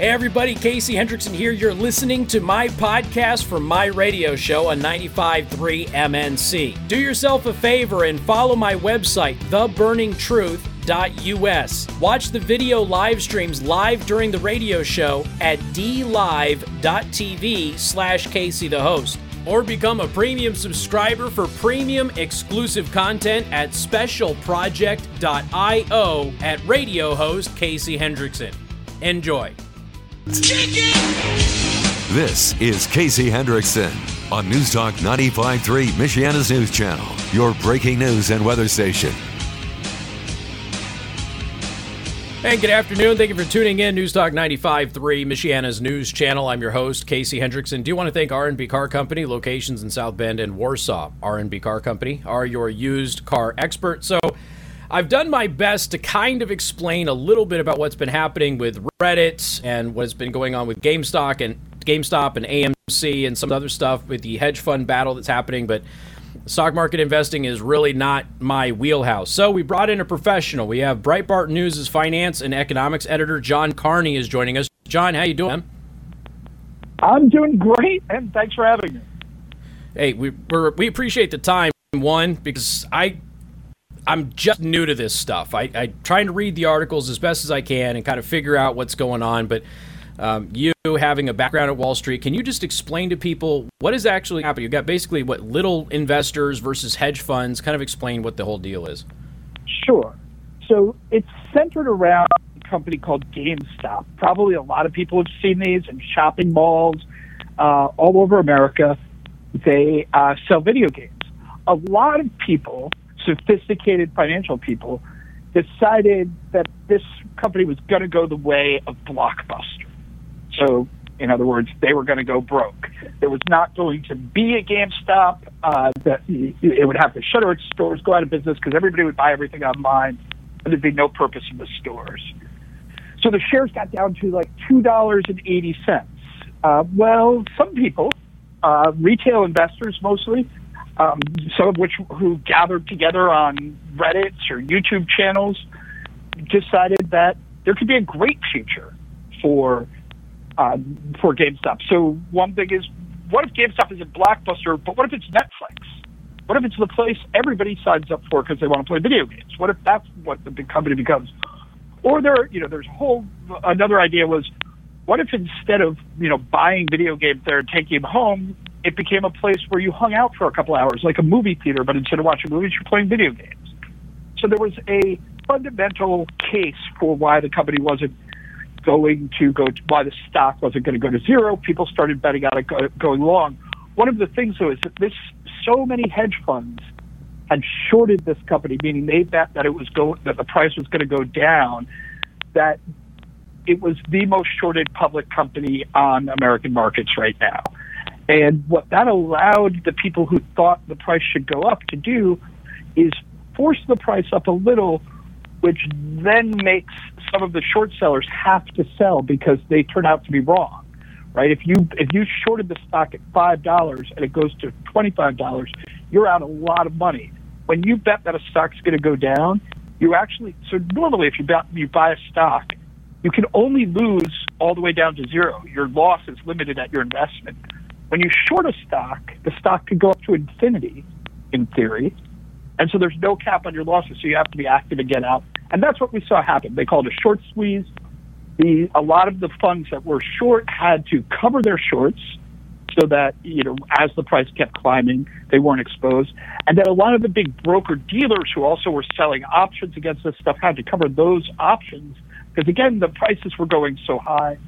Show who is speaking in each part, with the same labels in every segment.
Speaker 1: Hey, everybody, Casey Hendrickson here. You're listening to my podcast from my radio show on 95.3 MNC. Do yourself a favor and follow my website, theburningtruth.us. Watch the video live streams live during the radio show at dlive.tv slash Casey the host. Or become a premium subscriber for premium exclusive content at specialproject.io at radio host Casey Hendrickson. Enjoy.
Speaker 2: This is Casey Hendrickson on News Talk 95.3, Michiana's news channel, your breaking news and weather station.
Speaker 1: Hey, good afternoon. Thank you for tuning in. News Talk 95.3, Michiana's news channel. I'm your host, Casey Hendrickson. Do you want to thank R&B Car Company, locations in South Bend and Warsaw. R&B Car Company are your used car expert. So I've done my best to kind of explain a little bit about what's been happening with Reddit and what has been going on with GameStop and GameStop and AMC and some other stuff with the hedge fund battle that's happening, but stock market investing is really not my wheelhouse. So we brought in a professional. We have Breitbart News' finance and economics editor John Carney is joining us. John, how you doing?
Speaker 3: I'm doing great, and thanks for having me.
Speaker 1: Hey, we we appreciate the time. One because I I'm just new to this stuff. I, I trying to read the articles as best as I can and kind of figure out what's going on. But um, you having a background at Wall Street, can you just explain to people what is actually happening? You've got basically what little investors versus hedge funds. Kind of explain what the whole deal is.
Speaker 3: Sure. So it's centered around a company called GameStop. Probably a lot of people have seen these in shopping malls uh, all over America. They uh, sell video games. A lot of people sophisticated financial people decided that this company was going to go the way of Blockbuster. So, in other words, they were going to go broke. There was not going to be a GameStop. Uh, that it would have to shutter its stores, go out of business because everybody would buy everything online, and there'd be no purpose in the stores. So the shares got down to like two dollars and eighty cents. Uh, well, some people, uh, retail investors mostly, um, some of which who gathered together on Reddits or YouTube channels, decided that there could be a great future for uh, for GameStop. So one thing is, what if GameStop is a blockbuster, but what if it's Netflix? What if it's the place everybody signs up for because they want to play video games? What if that's what the big company becomes? Or there, you know, there's a whole another idea was, what if instead of you know buying video games there and taking them home, it became a place where you hung out for a couple hours, like a movie theater, but instead of watching movies, you're playing video games. So there was a fundamental case for why the company wasn't going to go, to, why the stock wasn't going to go to zero. People started betting on it go, going long. One of the things, though, is that this so many hedge funds had shorted this company, meaning they bet that it was go that the price was going to go down, that it was the most shorted public company on American markets right now. And what that allowed the people who thought the price should go up to do is force the price up a little, which then makes some of the short sellers have to sell because they turn out to be wrong. Right? If you if you shorted the stock at five dollars and it goes to twenty five dollars, you're out a lot of money. When you bet that a stock's going to go down, you actually so normally if you bet you buy a stock, you can only lose all the way down to zero. Your loss is limited at your investment. When you short a stock, the stock could go up to infinity in theory. And so there's no cap on your losses, so you have to be active and get out. And that's what we saw happen. They called a short squeeze. The, a lot of the funds that were short had to cover their shorts so that, you know, as the price kept climbing, they weren't exposed. And then a lot of the big broker dealers who also were selling options against this stuff had to cover those options because, again, the prices were going so high.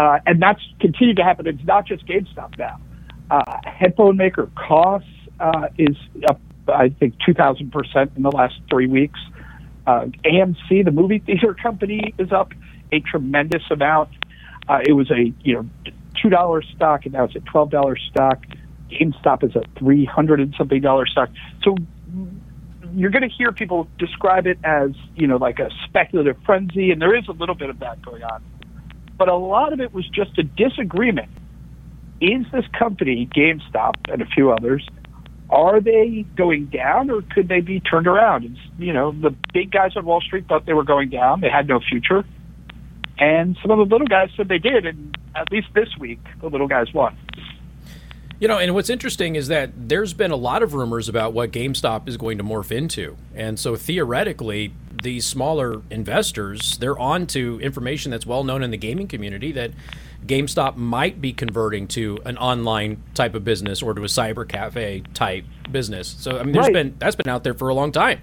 Speaker 3: Uh, and that's continued to happen. It's not just GameStop now. Uh, headphone maker Koss uh, is up, I think, 2,000% in the last three weeks. Uh, AMC, the movie theater company, is up a tremendous amount. Uh, it was a you know two dollar stock, and now it's a twelve dollar stock. GameStop is a three hundred and something dollar stock. So you're going to hear people describe it as you know like a speculative frenzy, and there is a little bit of that going on but a lot of it was just a disagreement. Is this company, GameStop and a few others, are they going down or could they be turned around? And, you know, the big guys on Wall Street thought they were going down. They had no future. And some of the little guys said they did, and at least this week, the little guys won.
Speaker 1: You know, and what's interesting is that there's been a lot of rumors about what GameStop is going to morph into. And so theoretically, these smaller investors, they're on to information that's well known in the gaming community that GameStop might be converting to an online type of business or to a cyber cafe type business. So I mean there's right. been that's been out there for a long time.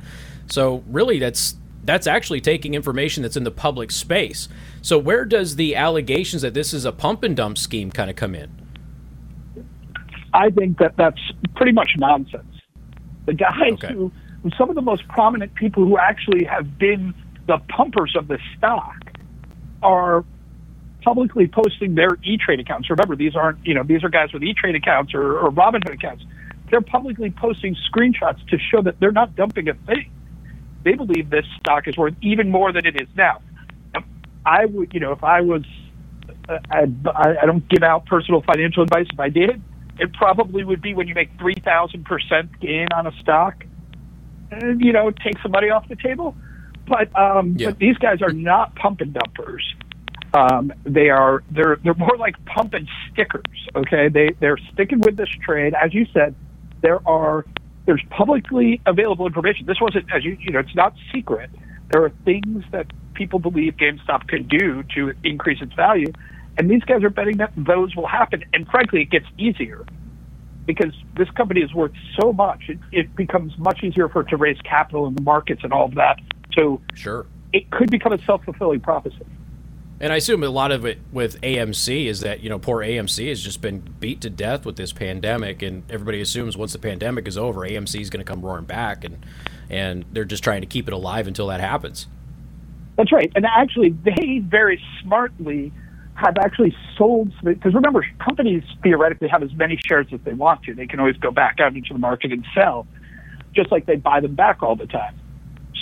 Speaker 1: So really that's that's actually taking information that's in the public space. So where does the allegations that this is a pump and dump scheme kind of come in?
Speaker 3: I think that that's pretty much nonsense. The guys okay. who, some of the most prominent people who actually have been the pumpers of the stock are publicly posting their E-Trade accounts. Remember, these aren't, you know, these are guys with E-Trade accounts or, or Robinhood accounts. They're publicly posting screenshots to show that they're not dumping a thing. They believe this stock is worth even more than it is now. I would, you know, if I was, uh, I, I don't give out personal financial advice. If I did, it probably would be when you make 3,000% gain on a stock, and, you know, take some money off the table. But, um, yeah. but these guys are not pump and dumpers. Um, they are they're they're more like pump and stickers. Okay, they they're sticking with this trade. As you said, there are there's publicly available information. This wasn't as you you know it's not secret. There are things that people believe GameStop could do to increase its value, and these guys are betting that those will happen. And frankly, it gets easier because this company is worth so much. It, it becomes much easier for it to raise capital in the markets and all of that. So
Speaker 1: sure,
Speaker 3: it could become a self fulfilling prophecy.
Speaker 1: And I assume a lot of it with AMC is that, you know, poor AMC has just been beat to death with this pandemic. And everybody assumes once the pandemic is over, AMC is going to come roaring back. And, and they're just trying to keep it alive until that happens.
Speaker 3: That's right. And actually, they very smartly have actually sold because remember companies theoretically have as many shares as they want to. They can always go back out into the market and sell just like they buy them back all the time.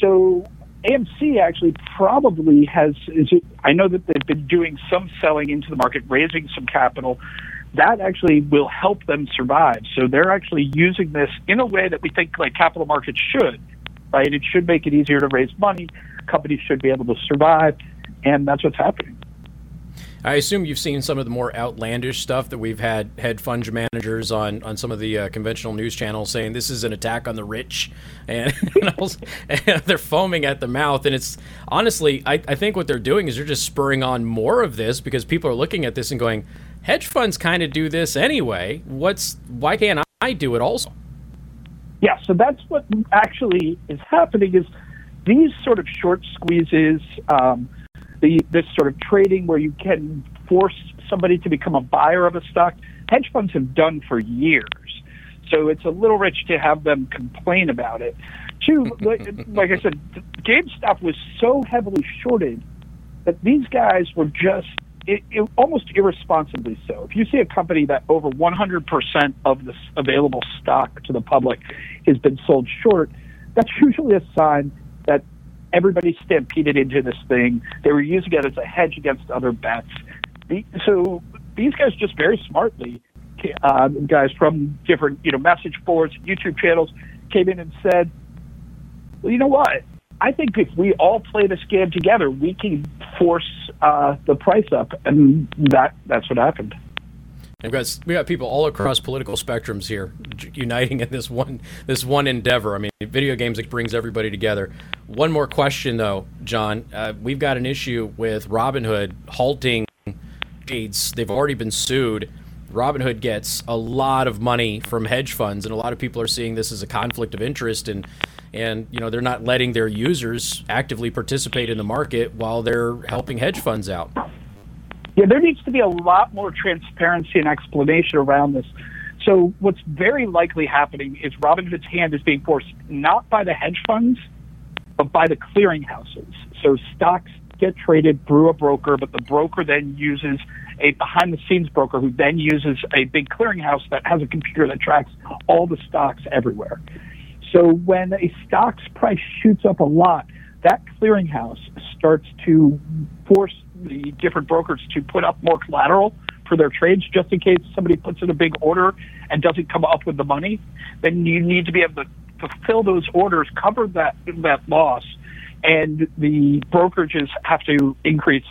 Speaker 3: So AMC actually probably has is it, I know that they've been doing some selling into the market raising some capital. That actually will help them survive. So they're actually using this in a way that we think like capital markets should right? It should make it easier to raise money. Companies should be able to survive. And that's what's happening
Speaker 1: I assume you've seen some of the more outlandish stuff that we've had hedge fund managers on, on some of the uh, conventional news channels saying this is an attack on the rich, and, and they're foaming at the mouth. And it's honestly, I, I think what they're doing is they're just spurring on more of this because people are looking at this and going, hedge funds kind of do this anyway. What's why can't I do it also?
Speaker 3: Yeah, so that's what actually is happening. Is these sort of short squeezes. Um, the this sort of trading where you can force somebody to become a buyer of a stock, hedge funds have done for years. So it's a little rich to have them complain about it. Two, like, I said, GameStop was so heavily shorted that these guys were just it, it, almost irresponsibly so. If you see a company that over 100% of the available stock to the public has been sold short, that's usually a sign that everybody stampeded into this thing. They were using it as a hedge against other bets. So these guys just very smartly, uh, guys from different you know message boards, YouTube channels, came in and said, "Well, you know what? I think if we all play this game together, we can force uh, the price up," and that that's what happened.
Speaker 1: We've got we got people all across political spectrums here, uniting in this one this one endeavor. I mean, video games that brings everybody together. One more question though, John. Uh, we've got an issue with Robinhood halting trades. They've already been sued. Robinhood gets a lot of money from hedge funds, and a lot of people are seeing this as a conflict of interest, and and you know they're not letting their users actively participate in the market while they're helping hedge funds out.
Speaker 3: Yeah, there needs to be a lot more transparency and explanation around this. So, what's very likely happening is Robinhood's hand is being forced not by the hedge funds, but by the clearinghouses. So, stocks get traded through a broker, but the broker then uses a behind the scenes broker who then uses a big clearinghouse that has a computer that tracks all the stocks everywhere. So, when a stock's price shoots up a lot, that clearinghouse starts to force the different brokers to put up more collateral for their trades just in case somebody puts in a big order and doesn't come up with the money, then you need to be able to fulfill those orders, cover that that loss, and the brokerages have to increase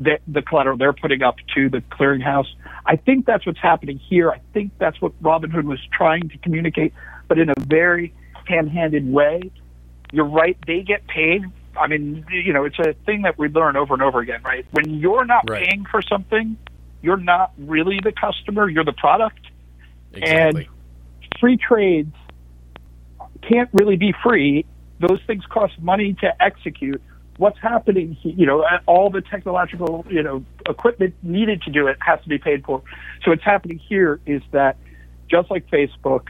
Speaker 3: the, the collateral they're putting up to the clearinghouse. I think that's what's happening here. I think that's what Robinhood was trying to communicate, but in a very ham-handed way. You're right; they get paid. I mean, you know, it's a thing that we learn over and over again, right? When you're not
Speaker 1: Right.
Speaker 3: paying for something, you're not really the customer; you're the product.
Speaker 1: Exactly.
Speaker 3: And free trades can't really be free. Those things cost money to execute. What's happening, you know, uh, all the technological, you know, equipment needed to do it has to be paid for. So what's happening here is that just like Facebook,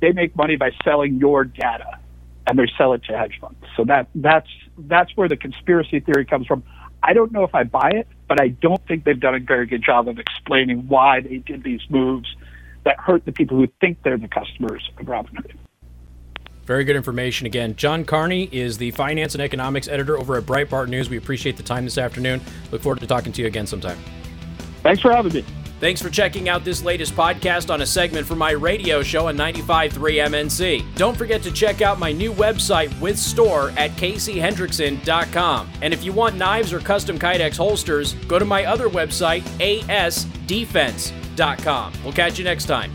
Speaker 3: they make money by selling your data and they sell it to hedge funds. So that that's that's where the conspiracy theory comes from. I don't know if I buy it, but I don't think they've done a very good job of explaining why they did these moves that hurt the people who think they're the customers of Robinhood.
Speaker 1: Very good information again. John Carney is the finance and economics editor over at Breitbart News. We appreciate the time this afternoon. Look forward to talking to you again sometime.
Speaker 3: Thanks for having me.
Speaker 1: Thanks for checking out this latest podcast on a segment from my radio show on 95.3 MNC. Don't forget to check out my new website with store at caseyhendrickson.com. And if you want knives or custom Kydex holsters, go to my other website, asdefense.com. We'll catch you next time.